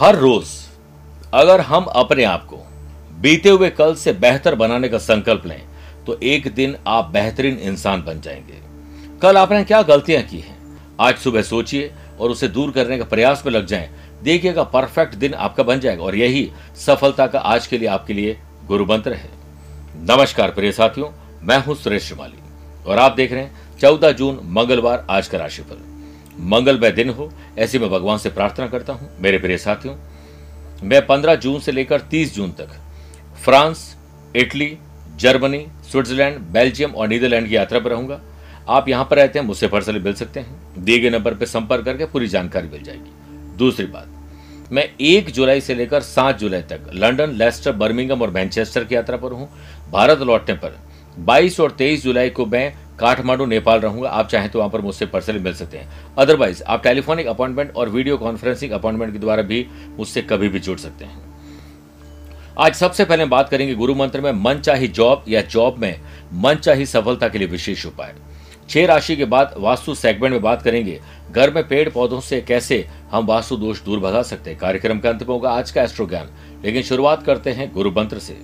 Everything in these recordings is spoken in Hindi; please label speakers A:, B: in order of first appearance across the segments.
A: हर रोज अगर हम अपने आप को बीते हुए कल से बेहतर बनाने का संकल्प लें तो एक दिन आप बेहतरीन इंसान बन जाएँगे। कल आपने क्या गलतियाँ की हैं? आज सुबह सोचिए और उसे दूर करने का प्रयास में लग जाएँ। देखिएगा, परफेक्ट दिन आपका बन जाएगा और यही सफलता का आज के लिए आपके लिए गुरु मंत्र है। नमस्कार, प्रिय साथियों, मैं हूँ सुरेश श्रीमाली और आप देख रहे हैं चौदह जून, मंगलवार, आज का राशिफल। मंगलमय दिन हो, ऐसी मैं भगवान से प्रार्थना करता हूँ। मेरे प्रिय साथियों, मैं 15 जून से लेकर 30 जून तक France, Italy, Germany, Switzerland, Belgium और नीदरलैंड की यात्रा पर रहूँगा। आप यहाँ पर रहते हैं, मुझसे पर्सनली मिल सकते हैं। दिए गए नंबर पर संपर्क करके पूरी जानकारी मिल जाएगी। दूसरी बात, मैं एक जुलाई से लेकर सात जुलाई तक लंदन, लेस्टर बर्मिंगम और मैनचेस्टर की यात्रा पर हूँ। भारत लौटने पर 22 और 23 जुलाई को मैं काठमांडू, नेपाल रहूँगा। आप चाहें तो वहाँ पर मुझसे पर्सनली मिल सकते हैं। अदरवाइज़ आप टेलीफोनिक अपॉइंटमेंट और वीडियो कॉन्फ्रेंसिंग अपॉइंटमेंट के द्वारा भी मुझसे कभी भी जुड़ सकते हैं। आज सबसे पहले बात करेंगे गुरु मंत्र में, मन चाही जॉब या जॉब में, मन चाही सफलता के लिए विशेष उपाय। छह राशि के बाद वास्तु सेगमेंट में बात करेंगे। घर में पेड़ पौधों से कैसे हम वास्तु दोष दूर भगा सकते हैं? कार्यक्रम के अंत में होगा आज का एस्ट्रो ज्ञान लेकिन शुरुआत करते हैं गुरु मंत्र से।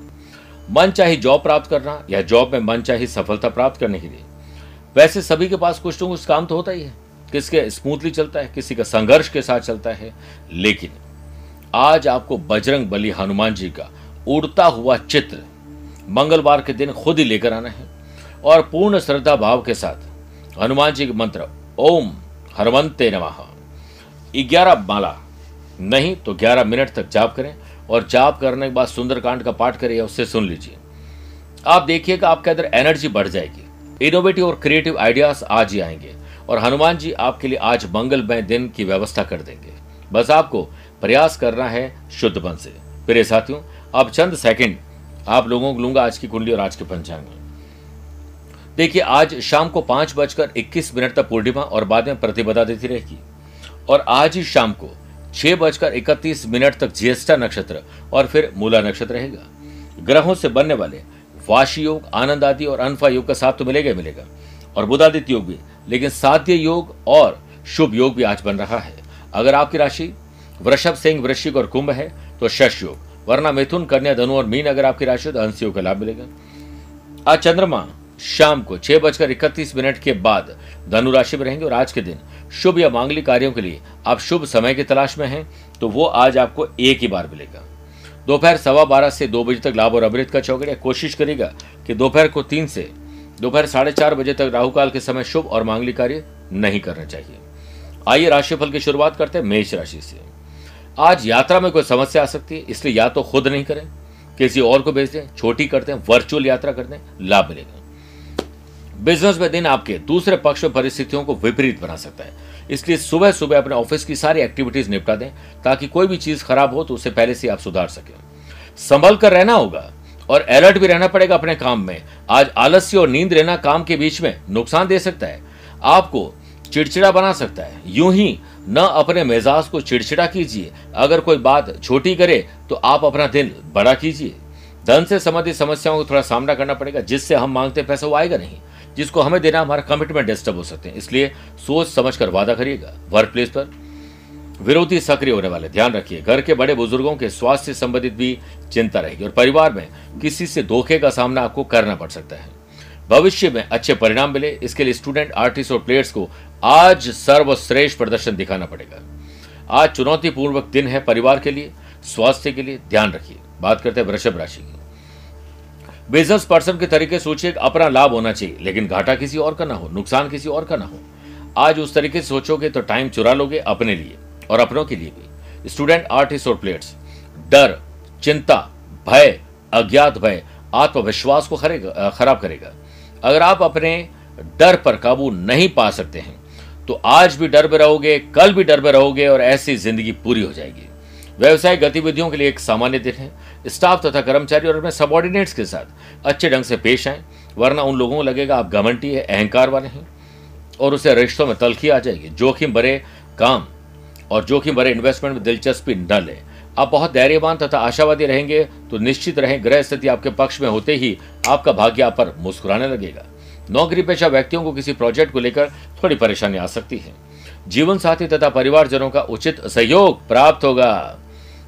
A: मन चाहे जॉब प्राप्त करना या जॉब में मन चाहे सफलता प्राप्त करने के लिए। वैसे सभी के पास कुछ ना कुछ काम तो होता ही है। किसके स्मूथली चलता है, किसी का संघर्ष के साथ चलता है। लेकिन आज आपको बजरंग बली हनुमान जी का उड़ता हुआ चित्र मंगलवार के दिन खुद ही लेकर आना है और पूर्ण श्रद्धा भाव के साथ हनुमान जी के मंत्र, ओम हरवंते नमः। ग्यारह माला, नहीं तो ग्यारह मिनट तक जाप करें और जाप करने के बाद सुंदरकांड का पाठ करिए, उससे सुन लीजिए। आप देखिएगा आपके अंदर एनर्जी बढ़ जाएगी। इनोवेटिव और क्रिएटिव आइडियाज़ आज ही आएँगे। और हनुमान जी आपके लिए आज मंगलमय दिन की व्यवस्था कर देंगे। बस आपको प्रयास करना है शुद्ध मन से। प्रिय साथियों, अब चंद सेकंड आप लोगों को लूँगा आज की कुंडली और आज के पंचांग। में देखिए, आज शाम को पाँच बजकर इक्कीस मिनट तक पूर्णिमा और बाद में प्रतिपदा देती रहेगी। और आज ही शाम को छह बजकर इकतीस मिनट तक ज्येष्ठा नक्षत्र और फिर मूला नक्षत्र रहेगा। ग्रहों से बनने वाले वाशी योग, आनंद आदि और अनफा योग का साथ तो मिलेगा ही मिलेगा। और बुधादित्य योग भी। लेकिन साध्य योग और शुभ योग भी आज बन रहा है। अगर आपकी राशि वृषभ सिंह, वृश्चिक और कुंभ है तो शश योग। वरना मिथुन, कन्या, धनु और मीन अगर आपकी राशि तो अंश योग का लाभ मिलेगा। आज चंद्रमा शाम को छह बजकर इकतीस मिनट के बाद धनु राशि में रहेंगे और आज के दिन शुभ या मांगलिक कार्यों के लिए आप शुभ समय की तलाश में हैं तो वो आज आपको एक ही बार मिलेगा। दोपहर सवा बारह से दो बजे तक लाभ और अमृत का चौकड़िया कोशिश करेगा कि दोपहर को तीन से, दोपहर साढ़े चार बजे तक राहुकाल के समय शुभ और मांगलिक कार्य नहीं करना चाहिए। आइए राशिफल की शुरुआत करते हैं मेष राशि से। आज यात्रा में कोई समस्या आ सकती है, इसलिए या तो खुद नहीं करें, किसी और को भेज दें, छोटी करते हैं वर्चुअल यात्रा कर दें, लाभ मिलेगा। बिज़नेस में दिन आपके दूसरे पक्ष में परिस्थितियों को विपरीत बना सकता है। इसलिए सुबह सुबह अपने ऑफ़िस की सारी एक्टिविटीज़ निपटा दें, ताकि कोई भी चीज़ खराब हो तो उसे पहले से आप सुधार सकें। संभल कर रहना होगा, और अलर्ट भी रहना पड़ेगा अपने काम में। आज आलस्य और नींद रहना काम के बीच में नुकसान दे सकता है। आपको चिड़चिड़ा बना सकता है। यूँ ही न अपने मिजाज को चिड़चिड़ा कीजिए। अगर कोई बात छोटी करे तो आप अपना दिन बड़ा कीजिए। धन से संबंधित समस्याओं को थोड़ा सामना करना पड़ेगा, जिससे हम मांगते पैसा वो आएगा नहीं। जिसको हमें देना हमारा कमिटमेंट डिस्टर्ब हो सकते हैं। इसलिए सोच समझ कर वादा करिएगा। वर्क प्लेस पर विरोधी सक्रिय होने वाले, ध्यान रखिए, घर के बड़े बुज़ुर्गों के स्वास्थ्य से संबंधित भी चिंता रहेगी और परिवार में किसी से धोखे का सामना आपको करना पड़ सकता है। भविष्य में अच्छे परिणाम मिले, इसके लिए स्टूडेंट आर्टिस्ट और प्लेयर्स को आज सर्वश्रेष्ठ प्रदर्शन दिखाना पड़ेगा। आज चुनौतीपूर्वक दिन है परिवार के लिए, स्वास्थ्य के लिए, ध्यान रखिए। बात करते हैं वृषभ राशि की। बिज़नेस पर्सन के तरीके सोचिए अपना लाभ होना चाहिए। लेकिन घाटा किसी और का ना हो, नुकसान किसी और का ना हो। आज उस तरीके से सोचोगे तो टाइम चुरा लोगे अपने लिए और अपनों के लिए भी। स्टूडेंट आर्टिस्ट और प्लेयर्स डर, चिंता, भय, अज्ञात भय, आत्मविश्वास को खराब करेगा। अगर आप अपने डर पर काबू नहीं पा सकते हैं तो आज भी डर में रहोगे, कल भी डर में रहोगे और ऐसी ज़िंदगी पूरी हो जाएगी। व्यवसाय गतिविधियों के लिए एक सामान्य दिन है। स्टाफ तथा कर्मचारी और अपने सबॉर्डिनेट्स के साथ अच्छे ढंग से पेश आए, वरना उन लोगों को लगेगा आप घमंटी है, अहंकार वाले हैं, और उसे रिश्तों में तलखी आ जाएगी। जोखिम भरे काम और जोखिम भरे इन्वेस्टमेंट में दिलचस्पी न ले। आप बहुत धैर्यवान तथा आशावादी रहेंगे तो निश्चित रहें, ग्रह स्थिति आपके पक्ष में होते ही आपका भाग्य आप पर मुस्कुराने लगेगा। नौकरी पेशा व्यक्तियों को किसी प्रोजेक्ट को लेकर थोड़ी परेशानी आ सकती है। जीवन साथी तथा परिवारजनों का उचित सहयोग प्राप्त होगा।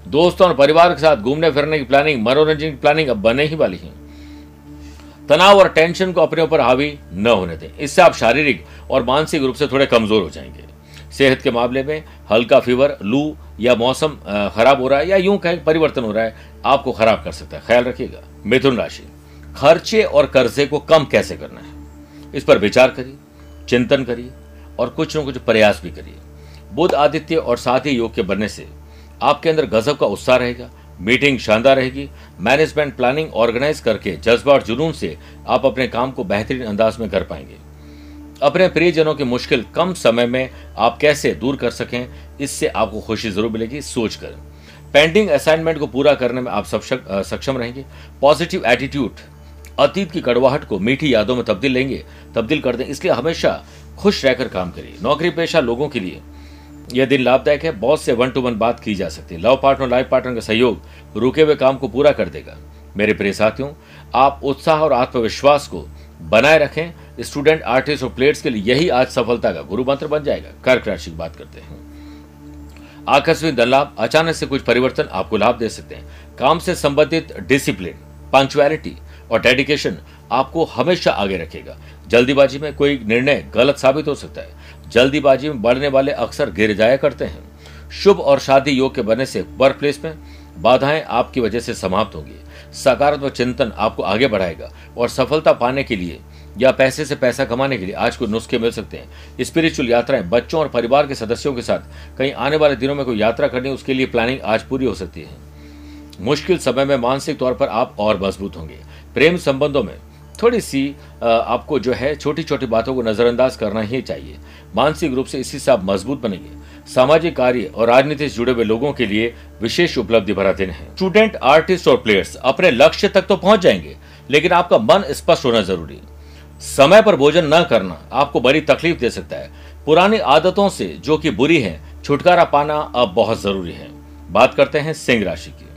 A: दोस्तों और परिवार के साथ घूमने फिरने की प्लानिंग मनोरंजन की प्लानिंग अब बने ही वाली है। तनाव और टेंशन को अपने ऊपर हावी न होने दें। इससे आप शारीरिक और मानसिक रूप से थोड़े कमज़ोर हो जाएँगे। सेहत के मामले में हल्का फीवर लू या मौसम खराब हो रहा है या यूँ कहें परिवर्तन हो रहा है, आपको खराब कर सकता है। ख्याल रखिएगा, मिथुन राशि। खर्चे और कर्जे को कम कैसे करना है? इस पर विचार करिए, चिंतन करिए और कुछ न कुछ प्रयास भी करिए। बुध आदित्य और साथ ही योग के बनने से आपके अंदर गजब का उत्साह रहेगा, मीटिंग शानदार रहेगी, मैनेजमेंट प्लानिंग ऑर्गेनाइज करके जज्बा और जुनून से आप अपने काम को बेहतरीन अंदाज में कर पाएँगे। अपने प्रियजनों की मुश्किल कम समय में आप कैसे दूर कर सकें, इससे आपको खुशी ज़रूर मिलेगी, सोचकर। पेंडिंग असाइनमेंट को पूरा करने में आप सब सक्षम रहेंगे। पॉजिटिव एटीट्यूड अतीत की कड़वाहट को मीठी यादों में तब्दील लेंगे, तब्दील कर दें, इसलिए हमेशा खुश रहकर काम करिए। नौकरी पेशा लोगों के लिए यह दिन लाभदायक है बॉस से वन टू वन बात की जा सकती है। लव पार्टनर लाइफ पार्टनर का सहयोग रुके हुए काम को पूरा कर देगा। मेरे प्रिय साथियों, आप उत्साह और आत्मविश्वास को बनाए रखें। स्टूडेंट आर्टिस्ट और प्लेयर्स के लिए यही आज सफलता का गुरु मंत्र बन जाएगा। कर्क राशि की बात करते हैं। आकस्मिक धन लाभ अचानक से कुछ परिवर्तन आपको लाभ दे सकते हैं। काम से संबंधित डिसिप्लिन पंक्चुअलिटी और डेडिकेशन आपको हमेशा आगे रखेगा। जल्दीबाजी में कोई निर्णय गलत साबित हो सकता है। जल्दीबाजी में बढ़ने वाले अक्सर गिर जाया करते हैं। शुभ और शादी योग के बनने से वर्क प्लेस में बाधाएँ आपकी वजह से समाप्त होंगी। सकारात्मक चिंतन आपको आगे बढ़ाएगा और सफलता पाने के लिए या पैसे से पैसा कमाने के लिए आज को नुस्खे मिल सकते हैं। स्पिरिचुअल यात्राएँ बच्चों और परिवार के सदस्यों के साथ कहीं आने वाले दिनों में कोई यात्रा करनी, उसके लिए प्लानिंग आज पूरी हो सकती है। मुश्किल समय में मानसिक तौर पर आप और मज़बूत होंगे। प्रेम संबंधों में थोड़ी सी आपको जो है छोटी छोटी बातों को नजरअंदाज करना ही चाहिए। मानसिक रूप से इसी से आप मज़बूत बनेंगे। सामाजिक कार्य और राजनीति से जुड़े हुए लोगों के लिए विशेष उपलब्धि भरा दिन है। स्टूडेंट आर्टिस्ट और प्लेयर्स अपने लक्ष्य तक तो पहुँच जाएँगे, लेकिन आपका मन स्पष्ट होना ज़रूरी। समय पर भोजन न करना आपको बड़ी तकलीफ़ दे सकता है। पुरानी आदतों से जो कि बुरी है, छुटकारा पाना अब बहुत ज़रूरी है। बात करते हैं सिंह राशि की।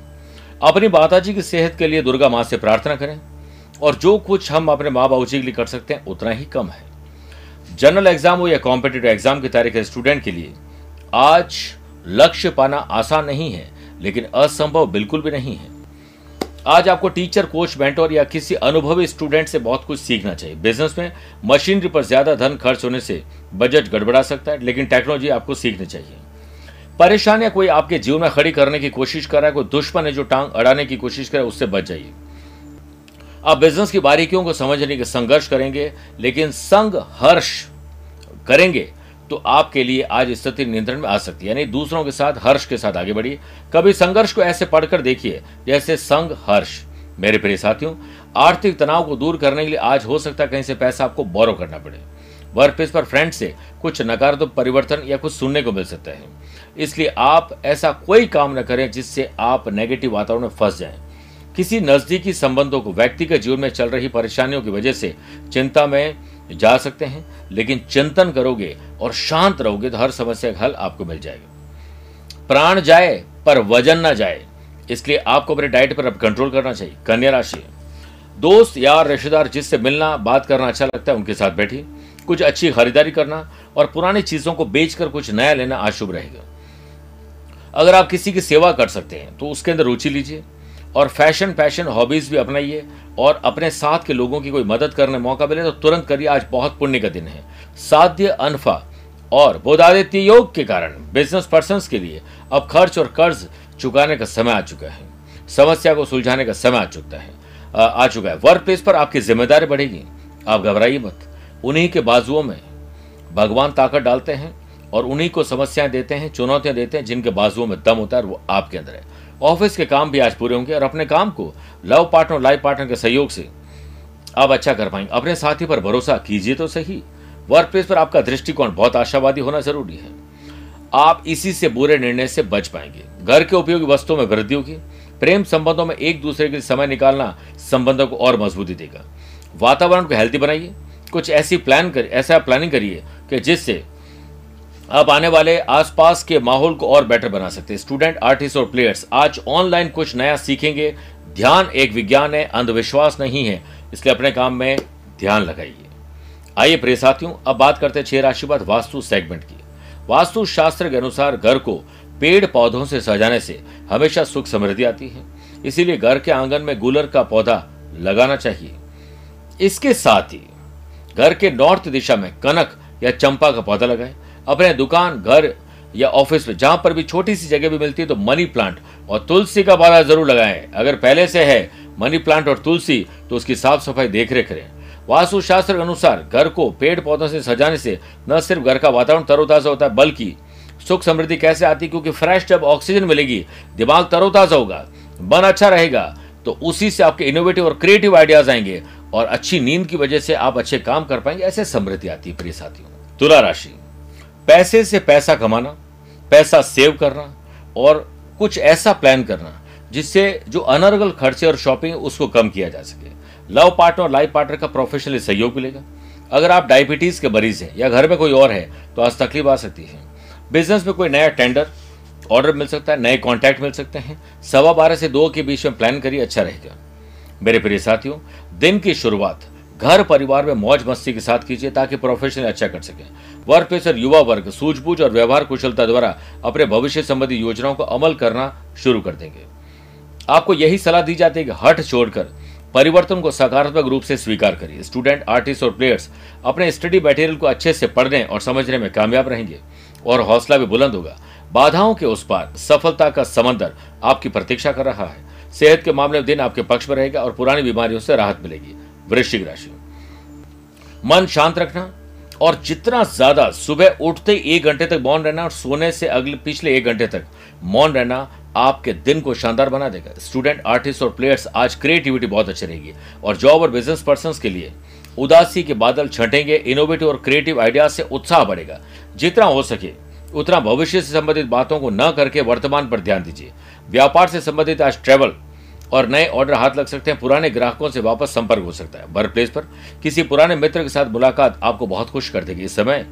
A: अपनी माताजी की सेहत के लिए दुर्गा माँ से प्रार्थना करें। और जो कुछ हम अपने माँ बाबू जी के लिए कर सकते हैं, उतना ही कम है। जनरल एग्ज़ाम हो या कॉम्पिटेटिव एग्ज़ाम की तैयारी के स्टूडेंट के लिए, आज लक्ष्य पाना आसान नहीं है, लेकिन असंभव बिल्कुल भी नहीं है। आज आपको टीचर कोच मेंटोर या किसी अनुभवी स्टूडेंट से बहुत कुछ सीखना चाहिए। बिज़नेस में मशीनरी पर ज़्यादा धन खर्च होने से बजट गड़बड़ा सकता है, लेकिन टेक्नोलॉजी आपको सीखनी चाहिए। परेशानियाँ कोई आपके जीवन में खड़ी करने की कोशिश कर रहा है, कोई दुश्मन है जो टांग अड़ाने की कोशिश करे उससे बच जाइए। आप बिज़नेस की बारीकियों को समझने के संघर्ष करेंगे, लेकिन संग हर्ष करेंगे तो आपके लिए आज स्थिति नियंत्रण में आ सकती है। यानी दूसरों के साथ हर्ष के साथ आगे बढ़िए। कभी संघर्ष को ऐसे पढ़कर देखिए, जैसे संग हर्ष। मेरे प्रिय साथियों, आर्थिक तनाव को दूर करने के लिए आज हो सकता है कहीं से पैसा आपको बोरो करना पड़े। वर्क प्लेस पर फ्रेंड से कुछ नकारात्मक परिवर्तन या कुछ सुनने को मिल सकता है। इसलिए आप ऐसा कोई काम न करें जिससे आप नेगेटिव वातावरण में फंस जाएँ। किसी नजदीकी संबंधों को व्यक्तिगत जीवन में चल रही परेशानियों की वजह से चिंता में जा सकते हैं, लेकिन चिंतन करोगे और शांत रहोगे तो हर समस्या का हल आपको मिल जाएगा। प्राण जाए, पर वज़न ना जाए, इसलिए आपको अपने डाइट पर अब कंट्रोल करना चाहिए, कन्या राशि दोस्त यार, रिश्तेदार जिससे मिलना, बात करना अच्छा लगता है, उनके साथ बैठिए। कुछ अच्छी खरीदारी करना और पुरानी चीज़ों को बेचकर कुछ नया लेना अशुभ रहेगा। अगर आप किसी की सेवा कर सकते हैं तो उसके अंदर रुचि लीजिए। और फ़ैशन फ़ैशन हॉबीज भी अपनाइए और अपने साथ के लोगों की कोई मदद करने मौका मिले तो तुरंत करिए। आज बहुत पुण्य का दिन है। साध्य अनफा और बोधादित्य योग के कारण बिज़नेस पर्सन के लिए अब खर्च और कर्ज चुकाने का समय आ चुका है। समस्या को सुलझाने का समय आ चुका है। आ चुका है। वर्क प्लेस पर आपकी ज़िम्मेदारी बढ़ेगी। आप घबराइए मत। उन्हीं के बाजुओं में भगवान ताकत डालते हैं। और उन्हीं को समस्याएँ देते हैं, चुनौतियाँ देते हैं, जिनके बाजुओं में दम होता है वो आपके अंदर है। ऑफ़िस के काम भी आज पूरे होंगे और अपने काम को लव पार्टनर लाइफ पार्टनर के सहयोग से आप अच्छा कर पाएँगे। अपने साथी पर भरोसा कीजिए तो सही। वर्क प्लेस पर आपका दृष्टिकोण बहुत आशावादी होना ज़रूरी है। आप इसी से बुरे निर्णय से बच पाएँगे। घर के उपयोगी वस्तुओं में वृद्धि होगी। प्रेम संबंधों में एक दूसरे के समय निकालना संबंधों को और मजबूती देगा। वातावरण को हेल्थी बनाइए। कुछ ऐसी प्लान कर, ऐसा प्लानिंग करिए कि जिससे आप आने वाले आसपास के माहौल को और बेटर बना सकते हैं। स्टूडेंट, आर्टिस्ट और प्लेयर्स, आज ऑनलाइन कुछ नया सीखेंगे। ध्यान एक विज्ञान है, अंधविश्वास नहीं है, इसलिए अपने काम में ध्यान लगाइए। आइए प्रिय साथियों, अब बात करते हैं छह राशि बाद वास्तु सेगमेंट की। वास्तु शास्त्र के अनुसार घर को पेड़ पौधों से सजाने से हमेशा सुख समृद्धि आती है। इसीलिए घर के आँगन में गुलर का पौधा लगाना चाहिए। इसके साथ ही घर के नॉर्थ दिशा में कनक या चंपा का पौधा लगाएँ। अपने दुकान, घर या ऑफ़िस में, जहाँ पर भी छोटी सी जगह भी मिलती है तो मनी प्लांट और तुलसी का पौधा ज़रूर लगाएँ। अगर पहले से है मनी प्लांट और तुलसी तो उसकी साफ़ सफ़ाई देख रेख करें। वास्तु शास्त्र के अनुसार, घर को पेड़ पौधों से सजाने से न सिर्फ़ घर का वातावरण तरोताजा होता है, बल्कि सुख समृद्धि कैसे आती है? क्योंकि फ्रेश जब ऑक्सीजन मिलेगी, दिमाग तरोताजा होगा, मन अच्छा रहेगा तो उसी से आपके इनोवेटिव और क्रिएटिव आइडियाज़ आएँगे और अच्छी नींद की वजह से आप अच्छे काम कर पाएँगे, ऐसे समृद्धि आती है, प्रिय साथियों। तुला राशि। पैसे से पैसा कमाना, पैसा सेव करना और कुछ ऐसा प्लान करना जिससे जो अनर्गल खर्चे और शॉपिंग उसको कम किया जा सके। लव पार्टनर और लाइफ पार्टनर का प्रोफेशनली सहयोग मिलेगा। अगर आप डायबिटीज़ के मरीज़ हैं या घर में कोई और है तो आज तकलीफ़ आ सकती है। बिज़नेस में कोई नया टेंडर ऑर्डर मिल सकता है, नए कॉन्टैक्ट मिल सकते हैं। सवा बारह से दो के बीच में प्लान करिए अच्छा रहेगा। मेरे प्रिय साथियों, दिन की शुरुआत घर परिवार में मौज मस्ती के साथ कीजिए ताकि प्रोफेशनल अच्छा कर सके। वर्क प्लेस और युवा वर्ग सूझबूझ और व्यवहार कुशलता द्वारा अपने भविष्य संबंधी योजनाओं को अमल करना शुरू कर देंगे। आपको यही सलाह दी जाती है कि हट छोड़कर परिवर्तन को सकारात्मक रूप से स्वीकार करिए। स्टूडेंट आर्टिस्ट और प्लेयर्स अपने स्टडी मटेरियल को अच्छे से पढ़ने और समझने में कामयाब रहेंगे और हौसला भी बुलंद होगा। बाधाओं के उस पार सफलता का समंदर आपकी प्रतीक्षा कर रहा है। सेहत के मामले में दिन आपके पक्ष में रहेगा और पुरानी बीमारियों से राहत मिलेगी। वृश्चिक राशि मन शांत रखना और जितना ज़्यादा सुबह उठते ही एक घंटे तक मौन रहना और सोने से अगले पिछले एक घंटे तक मौन रहना आपके दिन को शानदार बना देगा। स्टूडेंट, आर्टिस्ट और प्लेयर्स, आज क्रिएटिविटी बहुत अच्छी रहेगी और जॉब और बिज़नेस पर्सन के लिए उदासी के बादल छटेंगे इनोवेटिव और क्रिएटिव आइडियाज़ से उत्साह बढ़ेगा। जितना हो सके, उतना भविष्य से संबंधित बातों को न करके वर्तमान पर ध्यान दीजिए। व्यापार से संबंधित आज ट्रेवल और नए ऑर्डर हाथ लग सकते हैं। पुराने ग्राहकों से वापस संपर्क हो सकता है। वर्क प्लेस पर किसी पुराने मित्र के साथ मुलाकात आपको बहुत खुश कर देगी। इस समय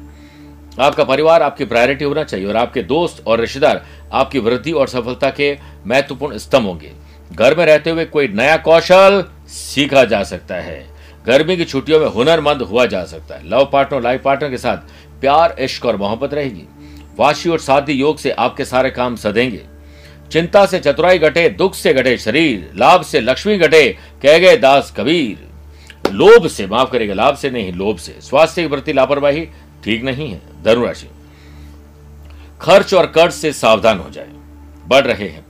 A: आपका परिवार आपकी प्रायोरिटी होना चाहिए और आपके दोस्त और रिश्तेदार आपकी वृद्धि और सफलता के महत्वपूर्ण स्तंभ होंगे। घर में रहते हुए कोई नया कौशल सीखा जा सकता है। गर्मी की छुट्टियों में हुनरमंद हुआ जा सकता है। लव पार्टनर लाइफ पार्टनर के साथ प्यार, इश्क और मोहब्बत रहेगी। वाशी और साधी योग से आपके सारे काम सदेंगे चिंता से चतुराई घटे, दुख से घटे शरीर, लाभ से लक्ष्मी घटे, कह गए दास कबीर। लोभ से, माफ़ करेगा लाभ से नहीं, लोभ से। स्वास्थ्य के प्रति लापरवाही ठीक नहीं है धनुराशि खर्च और कर्ज से सावधान हो जाए, बढ़ रहे हैं।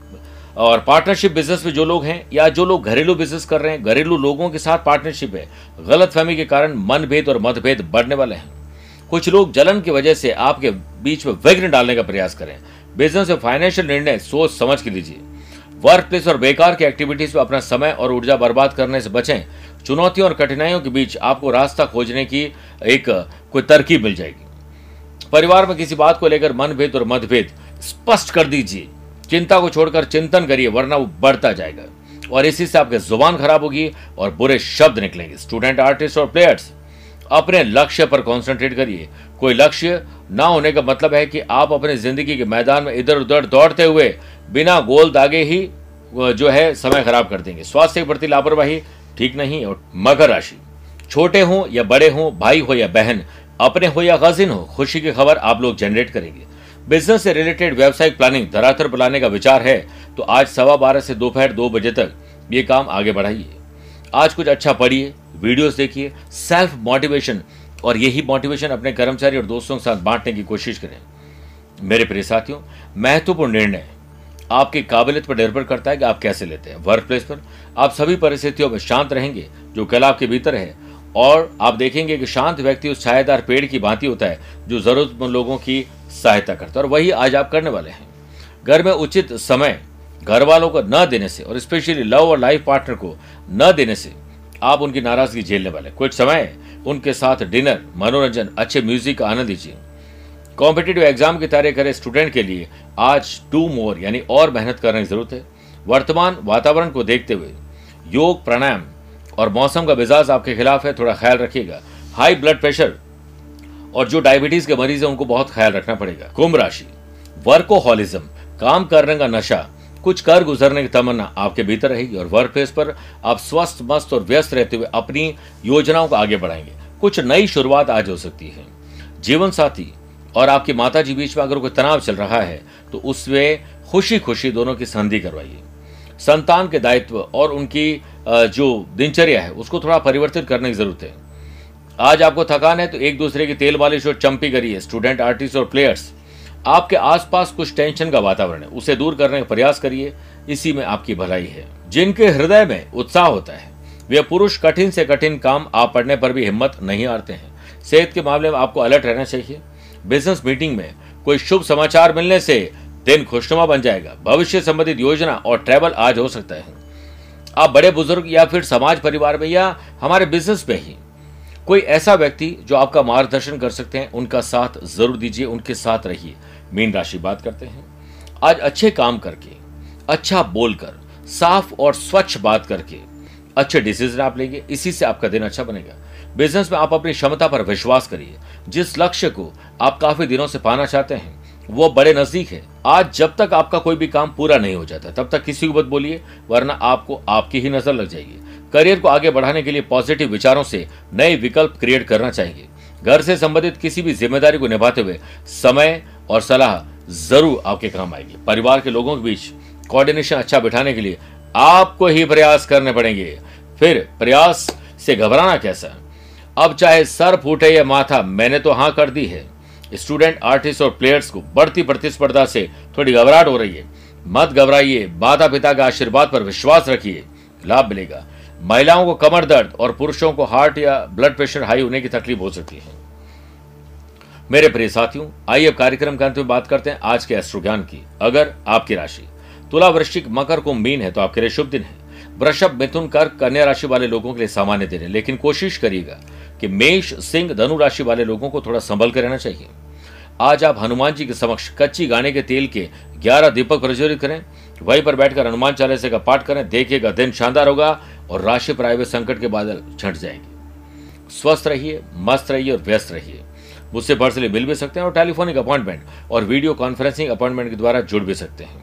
A: और पार्टनरशिप बिज़नेस में जो लोग हैं, या जो लोग घरेलू बिज़नेस कर रहे हैं, घरेलू लोगों के साथ पार्टनरशिप है गलत फहमी के कारण मनभेद और मतभेद बढ़ने वाले हैं। कुछ लोग जलन की वजह से आपके बीच में विघ्न डालने का प्रयास करें बिज़नेस और फाइनेंशियल निर्णय सोच समझ के लीजिए। वर्क प्लेस और बेकार की एक्टिविटीज़ में अपना समय और ऊर्जा बर्बाद करने से बचें। चुनौतियों और कठिनाइयों के बीच आपको रास्ता खोजने की एक, कोई तरकीब मिल जाएगी। परिवार में किसी बात को लेकर मनभेद और मतभेद स्पष्ट कर दीजिए। चिंता को छोड़कर चिंतन करिए, वरना वो बढ़ता जाएगा। और इसी से आपकी ज़ुबान खराब होगी और बुरे शब्द निकलेंगे। स्टूडेंट आर्टिस्ट और प्लेयर्स अपने लक्ष्य पर कॉन्सेंट्रेट करिए। कोई लक्ष्य ना होने का मतलब है कि आप अपने ज़िंदगी के मैदान में इधर उधर दौड़ते हुए बिना गोल दागे ही जो है, समय खराब कर देंगे। स्वास्थ्य के प्रति लापरवाही ठीक नहीं और मकर राशि। छोटे हों या बड़े हों, भाई हो या बहन, अपने हो या गजिन हो, खुशी की खबर आप लोग जनरेट करेंगे। बिज़नेस से रिलेटेड व्यावसायिक प्लानिंग धरातल बुलाने का विचार है तो आज सवा बारह से दोपहर दो बजे तक ये काम आगे बढ़ाइए। आज कुछ अच्छा पढ़िए वीडियोस देखिए सेल्फ मोटिवेशन और यही मोटिवेशन अपने कर्मचारी और दोस्तों के साथ बांटने की कोशिश करें। मेरे प्रिय साथियों, महत्वपूर्ण निर्णय आपकी काबिलियत पर निर्भर करता है कि आप कैसे लेते हैं। वर्क प्लेस पर आप सभी परिस्थितियों में शांत रहेंगे, जो कला आपके भीतर है, और आप देखेंगे कि शांत व्यक्ति उस छायादार पेड़ की भांति होता है, जो जरूरतमंद लोगों की सहायता करता है। और वही आज आप करने वाले हैं। घर में उचित समय घर वालों को न देने से, और स्पेशली लव और लाइफ पार्टनर को न देने से आप उनकी नाराज़गी झेलने वाले कुछ समय उनके साथ डिनर, मनोरंजन, अच्छे म्यूज़िक का आनंद लीजिए कॉम्पिटेटिव एग्ज़ाम की तैयारी करे स्टूडेंट के लिए। आज टू मोर यानी और मेहनत करने की ज़रूरत है। वर्तमान वातावरण को देखते हुए योग, प्राणायाम और मौसम का मिजाज आपके खिलाफ है, थोड़ा ख्याल रखिएगा। हाई ब्लड प्रेशर और जो डायबिटीज़ के मरीज़ है, उनको बहुत ख्याल रखना पड़ेगा। कुंभ राशि वर्कोहॉलिज्म काम करने का नशा कुछ कर गुजरने की तमन्ना आपके भीतर रहेगी और वर्क प्लेस पर आप स्वस्थ, मस्त और व्यस्त रहते हुए अपनी योजनाओं को आगे बढ़ाएँगे। कुछ नई शुरुआत आज हो सकती है। जीवन साथी और आपकी माता जी बीच में अगर कोई तनाव चल रहा है तो उसमें खुशी खुशी दोनों की संधि करवाइए। संतान के दायित्व और उनकी जो दिनचर्या है, उसको थोड़ा परिवर्तित करने की ज़रूरत है। आज आपको थकान है तो एक दूसरे की तेल मालिश और चंपी करिए। स्टूडेंट, आर्टिस्ट और प्लेयर्स आपके आसपास कुछ टेंशन का वातावरण है, उसे दूर करने का प्रयास करिए, इसी में आपकी भलाई है। जिनके हृदय में उत्साह होता है, वे पुरुष कठिन से कठिन काम आप पढ़ने पर भी हिम्मत नहीं हारते हैं। सेहत के मामले में आपको अलर्ट रहना चाहिए। बिज़नेस मीटिंग में कोई शुभ समाचार मिलने से दिन खुशनुमा बन जाएगा। भविष्य संबंधित योजना और ट्रैवल आज हो सकता है। आप बड़े बुज़ुर्ग या फिर समाज परिवार में या हमारे बिज़नेस में ही कोई ऐसा व्यक्ति जो आपका मार्गदर्शन कर सकते हैं, उनका साथ ज़रूर दीजिए, उनके साथ रहिए। मीन राशि बात करते हैं। आज अच्छे काम करके अच्छा बोलकर, साफ़ और स्वच्छ बात करके अच्छे डिसीज़न आप लेंगे, इसी से आपका दिन अच्छा बनेगा। बिज़नेस में आप अपनी क्षमता पर विश्वास करिए। जिस लक्ष्य को आप काफ़ी दिनों से पाना चाहते हैं, वो बड़े नज़दीक है। आज जब तक आपका कोई भी काम पूरा नहीं हो जाता, तब तक किसी को मत बोलिए, वरना आपको आपकी ही नज़र लग जाएगी। करियर को आगे बढ़ाने के लिए पॉजिटिव विचारों से नए विकल्प क्रिएट करना चाहिए। घर से संबंधित किसी भी ज़िम्मेदारी को निभाते हुए समय और सलाह ज़रूर आपके काम आएगी। परिवार के लोगों के बीच कोऑर्डिनेशन अच्छा बिठाने के लिए आपको ही प्रयास करने पड़ेंगे। फिर प्रयास से घबराना कैसा अब चाहे सर फूटे या माथा, मैंने तो हाँ कर दी है। स्टूडेंट, आर्टिस्ट और प्लेयर्स को बढ़ती प्रतिस्पर्धा से थोड़ी घबराहट हो रही है। मत घबराइए माता पिता के आशीर्वाद पर विश्वास रखिए। लाभ मिलेगा। महिलाओं को कमर दर्द और पुरुषों को हार्ट या ब्लड प्रेशर हाई होने की तकलीफ़ हो सकती है। मेरे प्रिय साथियों, आइए अब कार्यक्रम के अंत में बात करते हैं आज के एस्ट्रो ज्ञान की, अगर आपकी राशि। तुला वृश्चिक मकर को मीन है तो आपके लिए शुभ दिन है। वृषभ, मिथुन, कर्क, कन्या राशि वाले लोगों के लिए सामान्य दिन है, लेकिन कोशिश करिएगा कि मेष, सिंह, धनु राशि वाले लोगों को थोड़ा संभल कर रहना चाहिए। आज आप हनुमान जी के समक्ष कच्ची गाने के तेल के ग्यारह दीपक प्रज्वलित करें, वहीं पर बैठकर हनुमान चालीसा का पाठ करें, देखिएगा दिन शानदार होगा और राशि पर प्राइवेट संकट के बादल छंट जाएँगे। स्वस्थ रहिए, मस्त रहिए और व्यस्त रहिए। मुझसे पर्सनली मिल भी सकते हैं और टेलीफोनिक अपॉइंटमेंट और वीडियो कॉन्फ्रेंसिंग अपॉइंटमेंट के द्वारा जुड़ भी सकते हैं।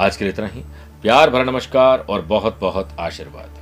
A: आज के लिए इतना ही। प्यार भरा नमस्कार और बहुत बहुत आशीर्वाद।